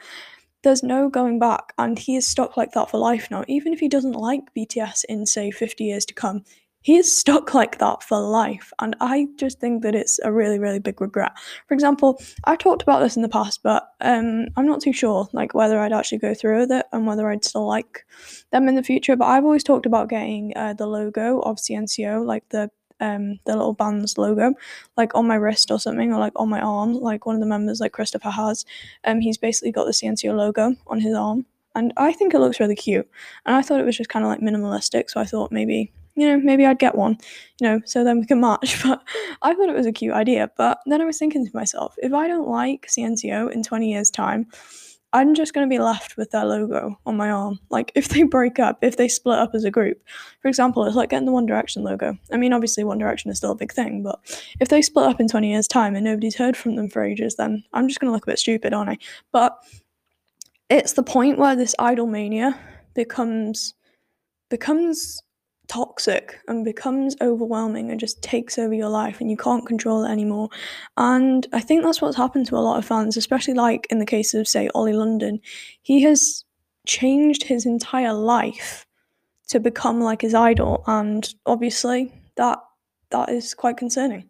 [SPEAKER 1] there's no going back, and he is stuck like that for life now. Even if he doesn't like BTS in say 50 years to come, he is stuck like that for life. And I just think that it's a really, really big regret. For example, I talked about this in the past, but um, I'm not too sure like whether I'd actually go through with it and whether I'd still like them in the future. But I've always talked about getting uh, the logo of CNCO, like the um the little band's logo like on my wrist or something or like on my arm like one of the members like christopher has um he's basically got the cnco logo on his arm and i think it looks really cute and i thought it was just kind of like minimalistic so i thought maybe you know, maybe I'd get one, you know, so then we can match. But I thought it was a cute idea. But then I was thinking to myself, if I don't like CNCO in 20 years' time, I'm just going to be left with their logo on my arm. Like, if they break up, if they split up as a group, for example, it's like getting the One Direction logo. I mean, obviously, One Direction is still a big thing, but if they split up in 20 years' time and nobody's heard from them for ages, then I'm just going to look a bit stupid, aren't I? But it's the point where this idol mania becomes becomes toxic and becomes overwhelming and just takes over your life and you can't control it anymore. And I think that's what's happened to a lot of fans, especially like in the case of, say, Ollie London. He has changed his entire life to become like his idol, and obviously that that is quite concerning.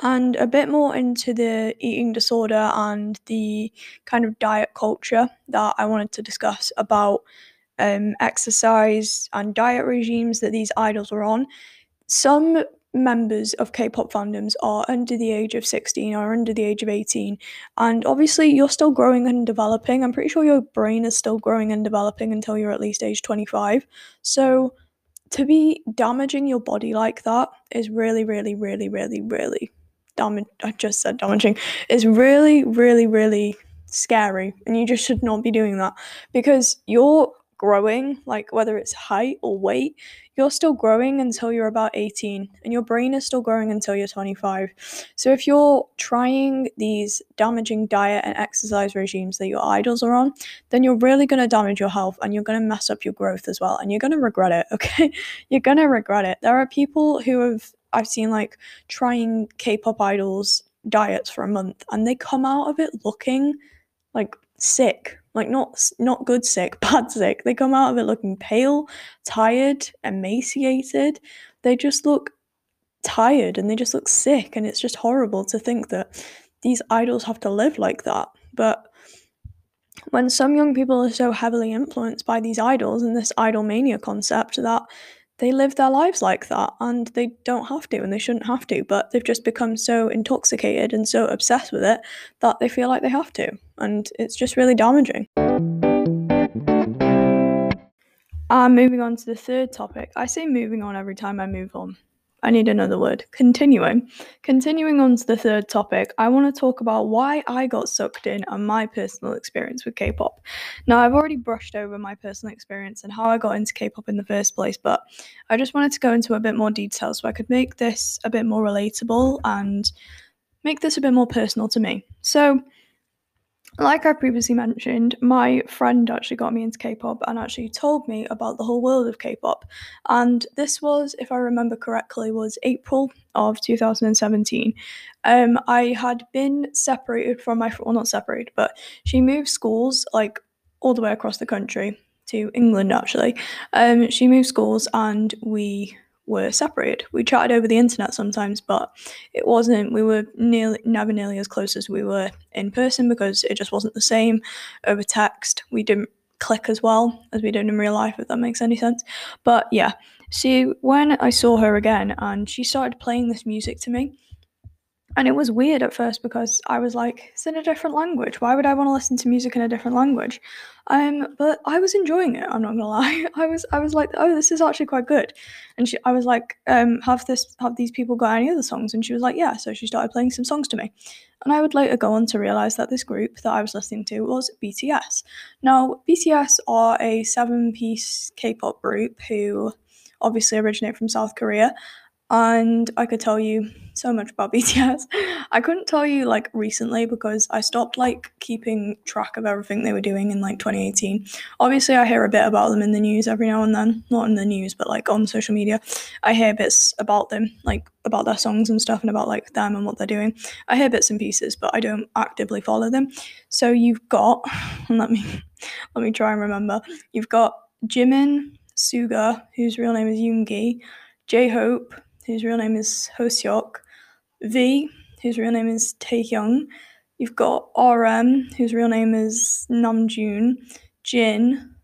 [SPEAKER 1] And a bit more into the eating disorder and the kind of diet culture that I wanted to discuss about um, exercise and diet regimes that these idols are on. Some members of K-pop fandoms are under the age of 16 or under the age of 18 and obviously you're still growing and developing i'm pretty sure your brain is still growing and developing until you're at least age 25 so to be damaging your body like that is really really really really really damage i just said damaging is really really really scary and you just should not be doing that because you're growing, like whether it's height or weight, you're still growing until you're about 18 and your brain is still growing until you're 25. So if you're trying these damaging diet and exercise regimes that your idols are on, then you're really going to damage your health and you're going to mess up your growth as well and you're going to regret it, okay? you're going to regret it. There are people who have I've seen like trying K-pop idols diets for a month and they come out of it looking like sick like not not good sick bad sick. They come out of it looking pale tired emaciated. They just look tired and they just look sick and it's just horrible to think that these idols have to live like that. But when some young people are so heavily influenced by these idols and this idol mania concept that they live their lives like that and they don't have to and they shouldn't have to, but they've just become so intoxicated and so obsessed with it that they feel like they have to. And it's just really damaging. And moving on to the third topic. I say moving on every time I move on. I need another word. Continuing. Continuing on to the third topic, I want to talk about why I got sucked in and my personal experience with K pop. Now, I've already brushed over my personal experience and how I got into K pop in the first place, but I just wanted to go into a bit more detail so I could make this a bit more relatable and make this a bit more personal to me. So, like I previously mentioned, my friend actually got me into K pop and actually told me about the whole world of K pop. And this was, if I remember correctly, was April of 2017. Um, I had been separated from my, well, not separated, but she moved schools like all the way across the country to England actually. Um, she moved schools and we were separated. We chatted over the internet sometimes, but it wasn't, we were nearly, never nearly as close as we were in person because it just wasn't the same over text. We didn't click as well as we did in real life, if that makes any sense. But yeah, see, when I saw her again and she started playing this music to me, and it was weird at first because I was like, it's in a different language. Why would I want to listen to music in a different language? Um, but I was enjoying it. I'm not gonna lie. I was, I was like, oh, this is actually quite good. And she, I was like, um, have this, have these people got any other songs? And she was like, yeah. So she started playing some songs to me. And I would later go on to realize that this group that I was listening to was BTS. Now, BTS are a seven-piece K-pop group who obviously originate from South Korea and I could tell you so much about BTS. I couldn't tell you like recently because I stopped like keeping track of everything they were doing in like 2018. Obviously, I hear a bit about them in the news every now and then, not in the news, but like on social media. I hear bits about them, like about their songs and stuff and about like them and what they're doing. I hear bits and pieces, but I don't actively follow them. So you've got let me let me try and remember. You've got Jimin, Suga, whose real name is Yoongi, J-Hope, whose real name is Hoseok, V, whose real name is Taehyung. You've got RM, whose real name is Namjoon, Jin,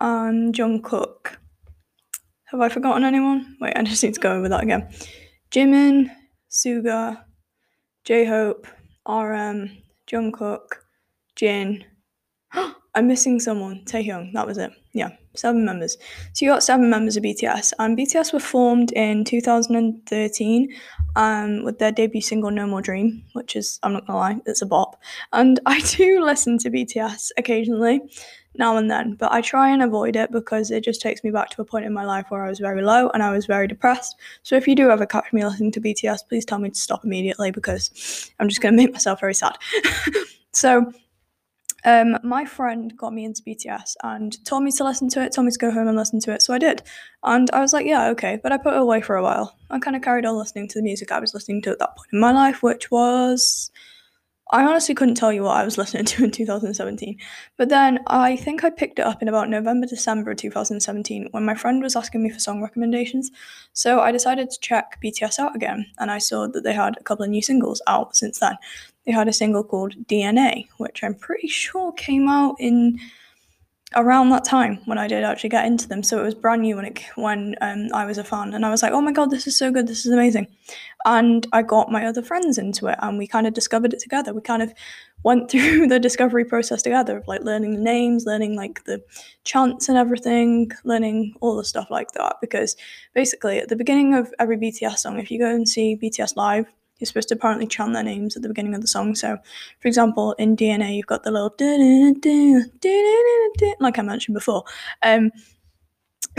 [SPEAKER 1] and Jungkook. Have I forgotten anyone? Wait, I just need to go over that again. Jimin, Suga, J-Hope, RM, Jungkook, Jin. I'm missing someone. Taehyung, that was it. Yeah, seven members. So you got seven members of BTS, and BTS were formed in 2013 um, with their debut single "No More Dream," which is I'm not gonna lie, it's a bop. And I do listen to BTS occasionally, now and then, but I try and avoid it because it just takes me back to a point in my life where I was very low and I was very depressed. So if you do ever catch me listening to BTS, please tell me to stop immediately because I'm just gonna make myself very sad. so um, my friend got me into BTS and told me to listen to it, told me to go home and listen to it, so I did. And I was like, yeah, okay, but I put it away for a while. I kind of carried on listening to the music I was listening to at that point in my life, which was. I honestly couldn't tell you what I was listening to in 2017. But then I think I picked it up in about November, December 2017 when my friend was asking me for song recommendations. So I decided to check BTS out again and I saw that they had a couple of new singles out since then they had a single called DNA, which I'm pretty sure came out in around that time when I did actually get into them. So it was brand new when it when um, I was a fan, and I was like, "Oh my god, this is so good! This is amazing!" And I got my other friends into it, and we kind of discovered it together. We kind of went through the discovery process together, of like learning the names, learning like the chants and everything, learning all the stuff like that. Because basically, at the beginning of every BTS song, if you go and see BTS live, you're supposed to apparently chant their names at the beginning of the song. So, for example, in DNA, you've got the little like I mentioned before. Um,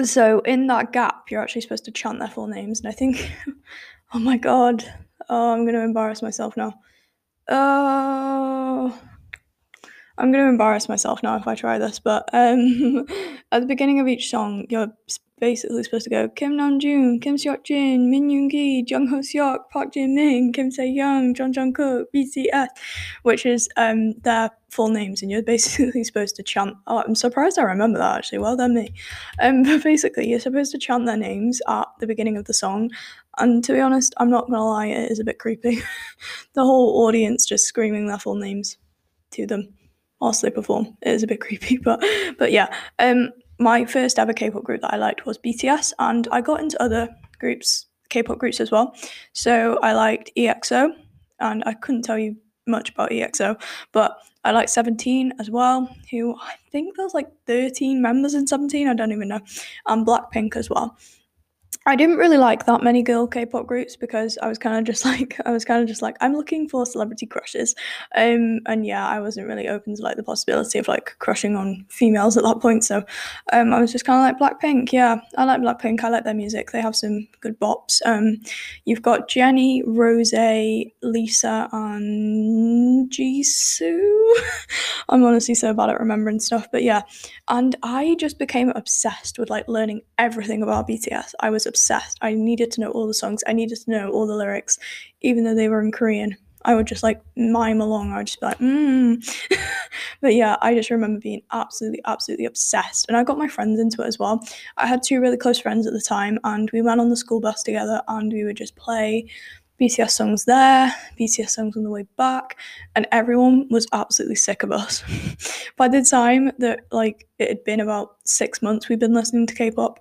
[SPEAKER 1] so in that gap, you're actually supposed to chant their full names, and I think, oh my god, oh, I'm going to embarrass myself now. Oh, I'm going to embarrass myself now if I try this, but um, at the beginning of each song, you're basically supposed to go Kim Namjoon, Kim Seok Jin, Min Yoon Gi, Jung Ho Seok, Park Jin Min, Kim Se Young, Jeon Jungkook, BTS, which is um, their full names, and you're basically supposed to chant. Oh, I'm surprised I remember that actually. Well done, me. Um, but basically, you're supposed to chant their names at the beginning of the song, and to be honest, I'm not gonna lie, it is a bit creepy. the whole audience just screaming their full names to them whilst they perform. It is a bit creepy, but but yeah. Um, my first ever K-pop group that I liked was BTS, and I got into other groups, K-pop groups as well. So I liked EXO, and I couldn't tell you much about EXO, but I liked 17 as well, who I think there's like 13 members in 17, I don't even know, and Blackpink as well. I didn't really like that many girl K-pop groups because I was kind of just like I was kind of just like I'm looking for celebrity crushes, um, and yeah, I wasn't really open to like the possibility of like crushing on females at that point. So, um, I was just kind of like Blackpink. Yeah, I like Blackpink. I like their music. They have some good bops. Um, you've got Jennie, Rose, Lisa, and Jisoo. I'm honestly so bad at remembering stuff, but yeah, and I just became obsessed with like learning everything about BTS. I was obsessed. I needed to know all the songs. I needed to know all the lyrics, even though they were in Korean. I would just like mime along. I would just be like, mm. but yeah, I just remember being absolutely, absolutely obsessed. And I got my friends into it as well. I had two really close friends at the time, and we went on the school bus together and we would just play BTS songs there, BTS songs on the way back, and everyone was absolutely sick of us. By the time that like it had been about six months we'd been listening to K-pop,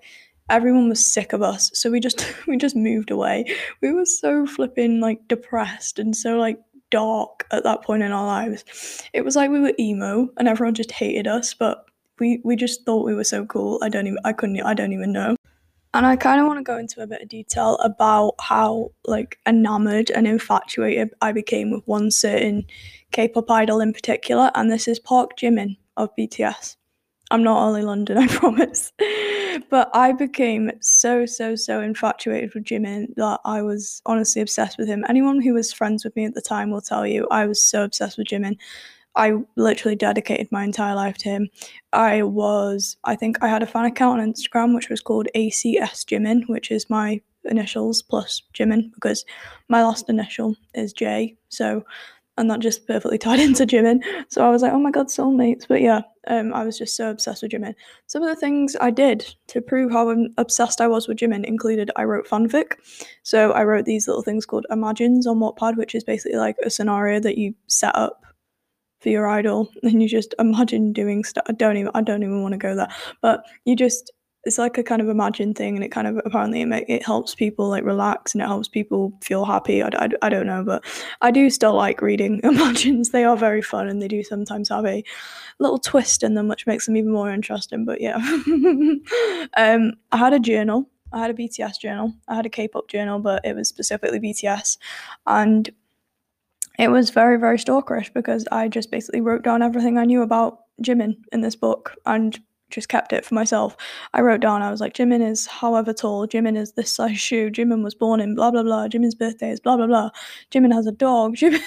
[SPEAKER 1] everyone was sick of us. So we just we just moved away. We were so flipping like depressed and so like dark at that point in our lives. It was like we were emo and everyone just hated us, but we we just thought we were so cool. I don't even I couldn't I don't even know. And I kind of want to go into a bit of detail about how like enamored and infatuated I became with one certain K-pop idol in particular, and this is Park Jimin of BTS. I'm not Ollie London, I promise. But I became so, so, so infatuated with Jimin that I was honestly obsessed with him. Anyone who was friends with me at the time will tell you I was so obsessed with Jimin. I literally dedicated my entire life to him. I was, I think I had a fan account on Instagram which was called ACS Jimin, which is my initials plus Jimin because my last initial is J. So, and that just perfectly tied into Jimin. So I was like, oh my god, soulmates. But yeah, um, I was just so obsessed with Jimin. Some of the things I did to prove how obsessed I was with Jimin included I wrote fanfic. So I wrote these little things called imagines on Wattpad, which is basically like a scenario that you set up for your idol and you just imagine doing stuff i don't even i don't even want to go there but you just it's like a kind of imagine thing and it kind of apparently it, it helps people like relax and it helps people feel happy. I, I, I don't know but i do still like reading. Imagines they are very fun and they do sometimes have a little twist in them which makes them even more interesting but yeah. Um i had a journal. I had a bts journal. I had a k-pop journal but it was specifically bts and it was very, very stalkerish because I just basically wrote down everything I knew about Jimin in this book and just kept it for myself. I wrote down, I was like, Jimin is however tall, Jimin is this size shoe, Jimin was born in blah, blah, blah, Jimin's birthday is blah, blah, blah, Jimin has a dog, Jimin.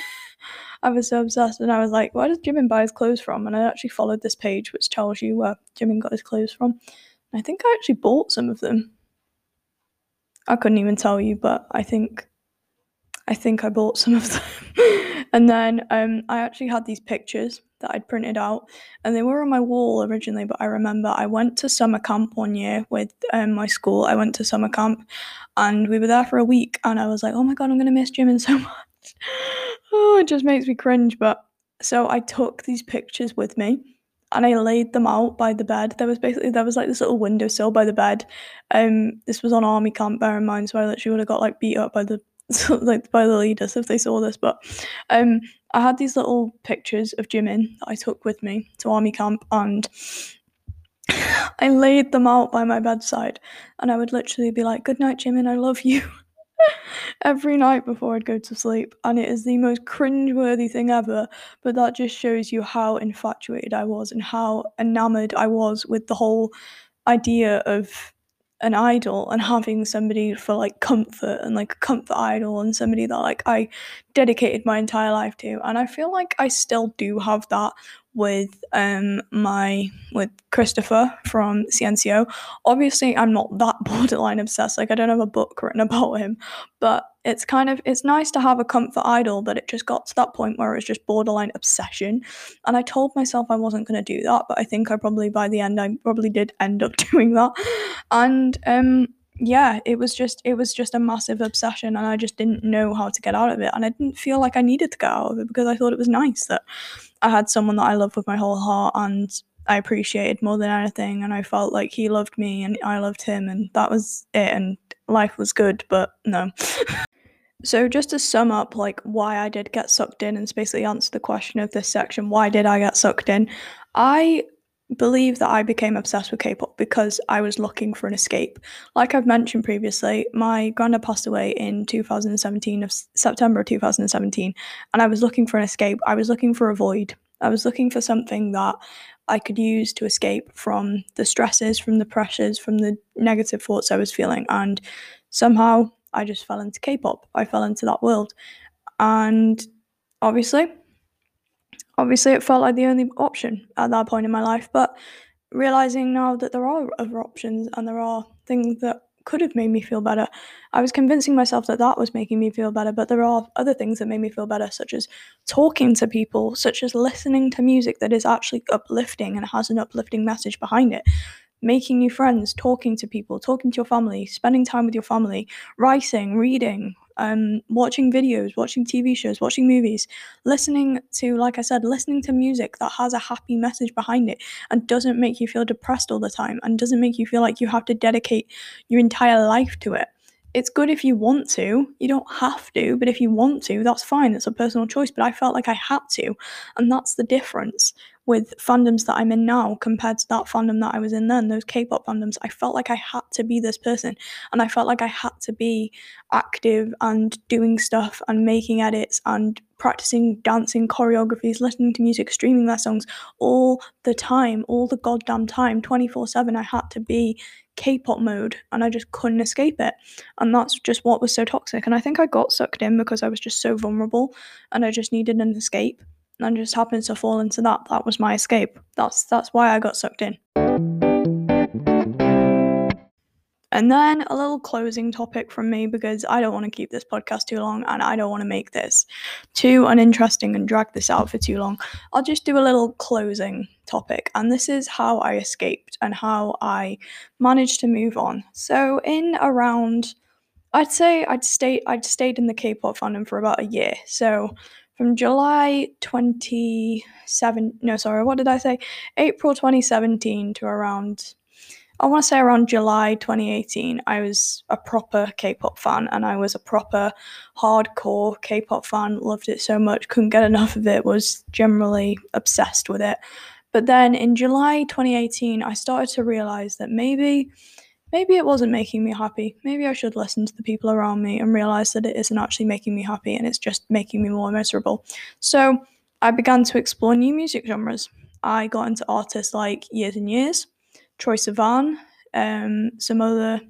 [SPEAKER 1] I was so obsessed and I was like, where does Jimin buy his clothes from? And I actually followed this page which tells you where Jimin got his clothes from. I think I actually bought some of them. I couldn't even tell you, but I think I think I bought some of them. and then um, I actually had these pictures that I'd printed out, and they were on my wall originally. But I remember I went to summer camp one year with um, my school. I went to summer camp, and we were there for a week. And I was like, "Oh my god, I'm gonna miss Jimin so much." oh, it just makes me cringe. But so I took these pictures with me and I laid them out by the bed. There was basically there was like this little windowsill by the bed. Um, this was on army camp, bear in mind, so I literally would have got like beat up by the like by the leaders if they saw this. But um, I had these little pictures of Jimin that I took with me to army camp, and I laid them out by my bedside, and I would literally be like, "Good night, Jimin. I love you." Every night before I'd go to sleep, and it is the most cringe-worthy thing ever. But that just shows you how infatuated I was and how enamored I was with the whole idea of an idol and having somebody for like comfort and like a comfort idol and somebody that like I dedicated my entire life to. And I feel like I still do have that with um my with Christopher from CNCO. Obviously I'm not that borderline obsessed, like I don't have a book written about him, but it's kind of it's nice to have a comfort idol, but it just got to that point where it was just borderline obsession. And I told myself I wasn't gonna do that, but I think I probably by the end I probably did end up doing that. And um yeah, it was just it was just a massive obsession and I just didn't know how to get out of it. And I didn't feel like I needed to get out of it because I thought it was nice that I had someone that I loved with my whole heart and I appreciated more than anything and I felt like he loved me and I loved him and that was it and life was good, but no. so just to sum up like why I did get sucked in and basically answer the question of this section, why did I get sucked in? I believe that I became obsessed with K-pop because I was looking for an escape. Like I've mentioned previously, my granddad passed away in 2017 of September 2017, and I was looking for an escape. I was looking for a void. I was looking for something that I could use to escape from the stresses, from the pressures, from the negative thoughts I was feeling, and somehow I just fell into K-pop. I fell into that world, and obviously obviously it felt like the only option at that point in my life but realizing now that there are other options and there are things that could have made me feel better i was convincing myself that that was making me feel better but there are other things that made me feel better such as talking to people such as listening to music that is actually uplifting and has an uplifting message behind it. Making new friends talking to people talking to your family spending time with your family writing reading um, watching videos, watching TV shows, watching movies, listening to, like I said, listening to music that has a happy message behind it and doesn't make you feel depressed all the time and doesn't make you feel like you have to dedicate your entire life to it. It's good if you want to, you don't have to, but if you want to, that's fine. It's a personal choice. But I felt like I had to, and that's the difference with fandoms that I'm in now compared to that fandom that I was in then, those K pop fandoms, I felt like I had to be this person. And I felt like I had to be active and doing stuff and making edits and practicing dancing choreographies, listening to music, streaming their songs all the time, all the goddamn time, 24 7. I had to be K pop mode and I just couldn't escape it. And that's just what was so toxic. And I think I got sucked in because I was just so vulnerable and I just needed an escape and just happened to fall into that. That was my escape. That's that's why I got sucked in. And then a little closing topic from me because I don't want to keep this podcast too long and I don't want to make this too uninteresting and drag this out for too long. I'll just do a little closing topic. And this is how I escaped and how I managed to move on. So in around I'd say I'd stayed I'd stayed in the K-pop fandom for about a year. So from July 27 no sorry what did I say? April 2017 to around I want to say around July 2018 I was a proper K-pop fan and I was a proper hardcore K-pop fan loved it so much couldn't get enough of it was generally obsessed with it. But then in July 2018 I started to realize that maybe maybe it wasn't making me happy. Maybe I should listen to the people around me and realize that it isn't actually making me happy and it's just making me more miserable. So I began to explore new music genres. I got into artists like Years and Years, Troye Sivan, um, some other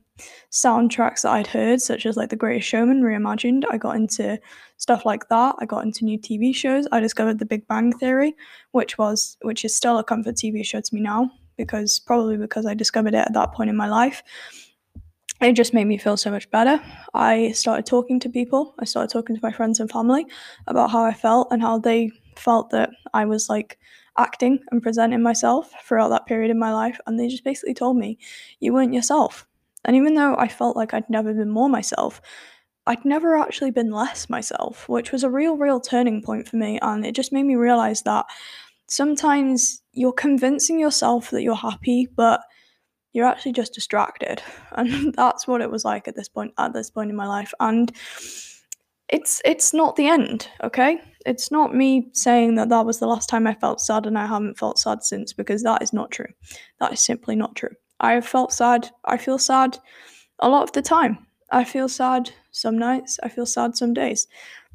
[SPEAKER 1] soundtracks that I'd heard, such as like The Greatest Showman reimagined. I got into stuff like that. I got into new TV shows. I discovered The Big Bang Theory, which was which is still a comfort TV show to me now because probably because I discovered it at that point in my life. It just made me feel so much better. I started talking to people. I started talking to my friends and family about how I felt and how they felt that I was like acting and presenting myself throughout that period in my life. And they just basically told me, you weren't yourself. And even though I felt like I'd never been more myself, I'd never actually been less myself, which was a real, real turning point for me. And it just made me realize that sometimes you're convincing yourself that you're happy, but you're actually just distracted. And that's what it was like at this point at this point in my life. And it's it's not the end, okay? It's not me saying that that was the last time I felt sad and I haven't felt sad since because that is not true. That is simply not true. I have felt sad. I feel sad a lot of the time. I feel sad some nights, I feel sad some days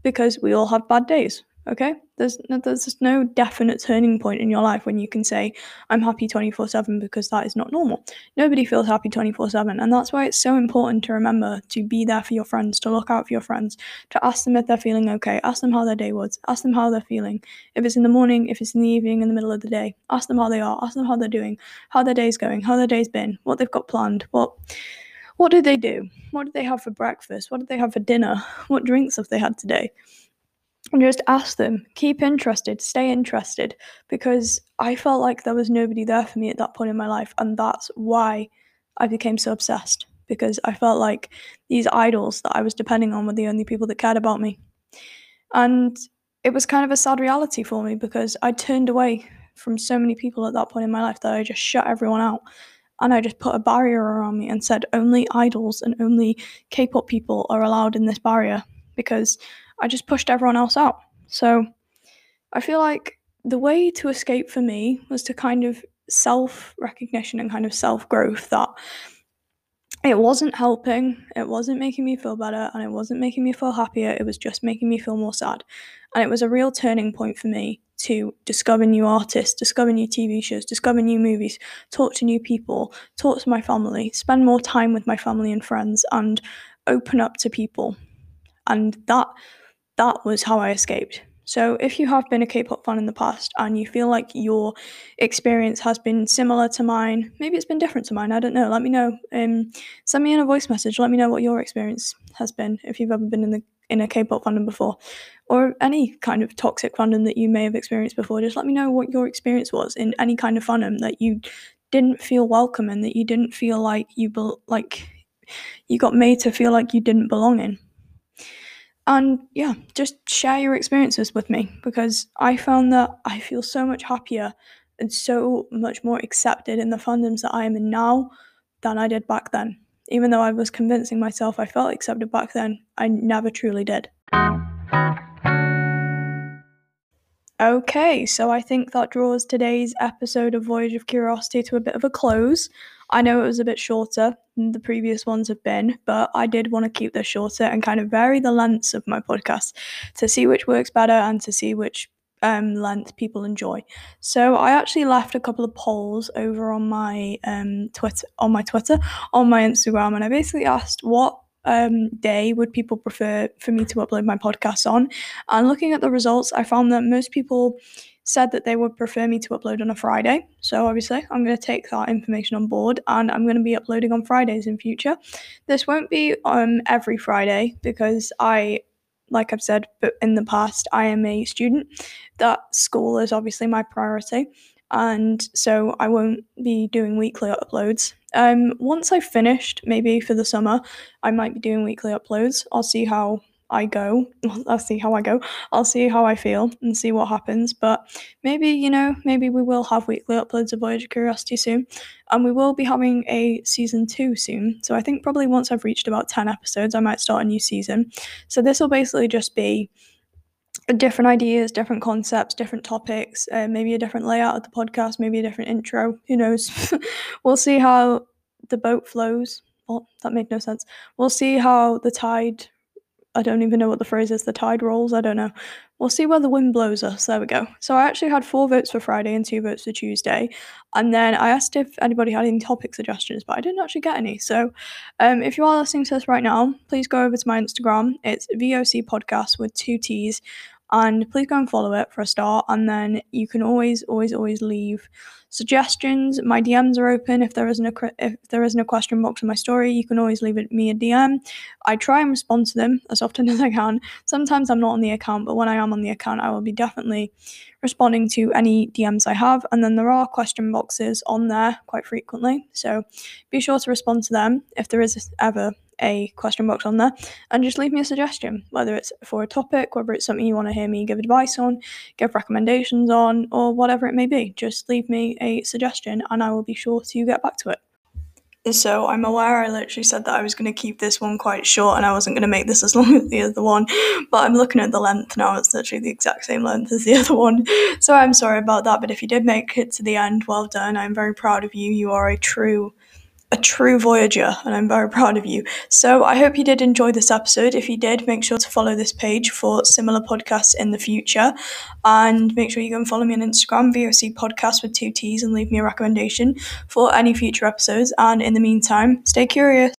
[SPEAKER 1] because we all have bad days. Okay, there's no, there's no definite turning point in your life when you can say I'm happy 24/7 because that is not normal. Nobody feels happy 24/7, and that's why it's so important to remember to be there for your friends, to look out for your friends, to ask them if they're feeling okay, ask them how their day was, ask them how they're feeling. If it's in the morning, if it's in the evening, in the middle of the day, ask them how they are, ask them how they're doing, how their day's going, how their day's been, what they've got planned, what what did they do? What did they have for breakfast? What did they have for dinner? What drinks have they had today? Just ask them, keep interested, stay interested, because I felt like there was nobody there for me at that point in my life, and that's why I became so obsessed because I felt like these idols that I was depending on were the only people that cared about me. And it was kind of a sad reality for me because I turned away from so many people at that point in my life that I just shut everyone out. And I just put a barrier around me and said only idols and only K pop people are allowed in this barrier because I just pushed everyone else out. So I feel like the way to escape for me was to kind of self recognition and kind of self growth that it wasn't helping, it wasn't making me feel better, and it wasn't making me feel happier. It was just making me feel more sad. And it was a real turning point for me to discover new artists, discover new TV shows, discover new movies, talk to new people, talk to my family, spend more time with my family and friends, and open up to people. And that that was how I escaped. So, if you have been a K pop fan in the past and you feel like your experience has been similar to mine, maybe it's been different to mine, I don't know, let me know. Um, send me in a voice message, let me know what your experience has been if you've ever been in the in a K pop fandom before, or any kind of toxic fandom that you may have experienced before. Just let me know what your experience was in any kind of fandom that you didn't feel welcome in, that you didn't feel like you be- like you got made to feel like you didn't belong in. And yeah, just share your experiences with me because I found that I feel so much happier and so much more accepted in the fandoms that I am in now than I did back then. Even though I was convincing myself I felt accepted back then, I never truly did. Okay, so I think that draws today's episode of Voyage of Curiosity to a bit of a close. I know it was a bit shorter than the previous ones have been, but I did want to keep this shorter and kind of vary the lengths of my podcast to see which works better and to see which um, length people enjoy. So I actually left a couple of polls over on my um, Twitter, on my Twitter, on my Instagram, and I basically asked what um, day would people prefer for me to upload my podcast on. And looking at the results, I found that most people said that they would prefer me to upload on a Friday. So obviously, I'm going to take that information on board and I'm going to be uploading on Fridays in future. This won't be um every Friday because I like I've said but in the past, I am a student. That school is obviously my priority. And so I won't be doing weekly uploads. Um, once I've finished, maybe for the summer, I might be doing weekly uploads. I'll see how I go. I'll see how I go. I'll see how I feel and see what happens. But maybe, you know, maybe we will have weekly uploads of Voyage of Curiosity soon. And we will be having a season two soon. So I think probably once I've reached about 10 episodes, I might start a new season. So this will basically just be different ideas, different concepts, different topics, uh, maybe a different layout of the podcast, maybe a different intro. Who knows? we'll see how the boat flows. Well, that made no sense. We'll see how the tide I don't even know what the phrase is, the tide rolls, I don't know. We'll see where the wind blows us. There we go. So I actually had four votes for Friday and two votes for Tuesday. And then I asked if anybody had any topic suggestions, but I didn't actually get any. So um, if you are listening to this right now, please go over to my Instagram. It's VOC Podcast with two T's. And please go and follow it for a start. And then you can always, always, always leave suggestions. My DMs are open. If there isn't a if there isn't a question box in my story, you can always leave it me a DM. I try and respond to them as often as I can. Sometimes I'm not on the account, but when I am on the account, I will be definitely responding to any DMs I have. And then there are question boxes on there quite frequently, so be sure to respond to them if there is ever a question box on there and just leave me a suggestion, whether it's for a topic, whether it's something you want to hear me give advice on, give recommendations on, or whatever it may be. Just leave me a suggestion and I will be sure to get back to it. So I'm aware I literally said that I was going to keep this one quite short and I wasn't going to make this as long as the other one, but I'm looking at the length now, it's literally the exact same length as the other one. So I'm sorry about that, but if you did make it to the end, well done. I'm very proud of you. You are a true a true Voyager, and I'm very proud of you. So I hope you did enjoy this episode. If you did, make sure to follow this page for similar podcasts in the future. And make sure you go and follow me on Instagram, VOC Podcast with two T's, and leave me a recommendation for any future episodes. And in the meantime, stay curious.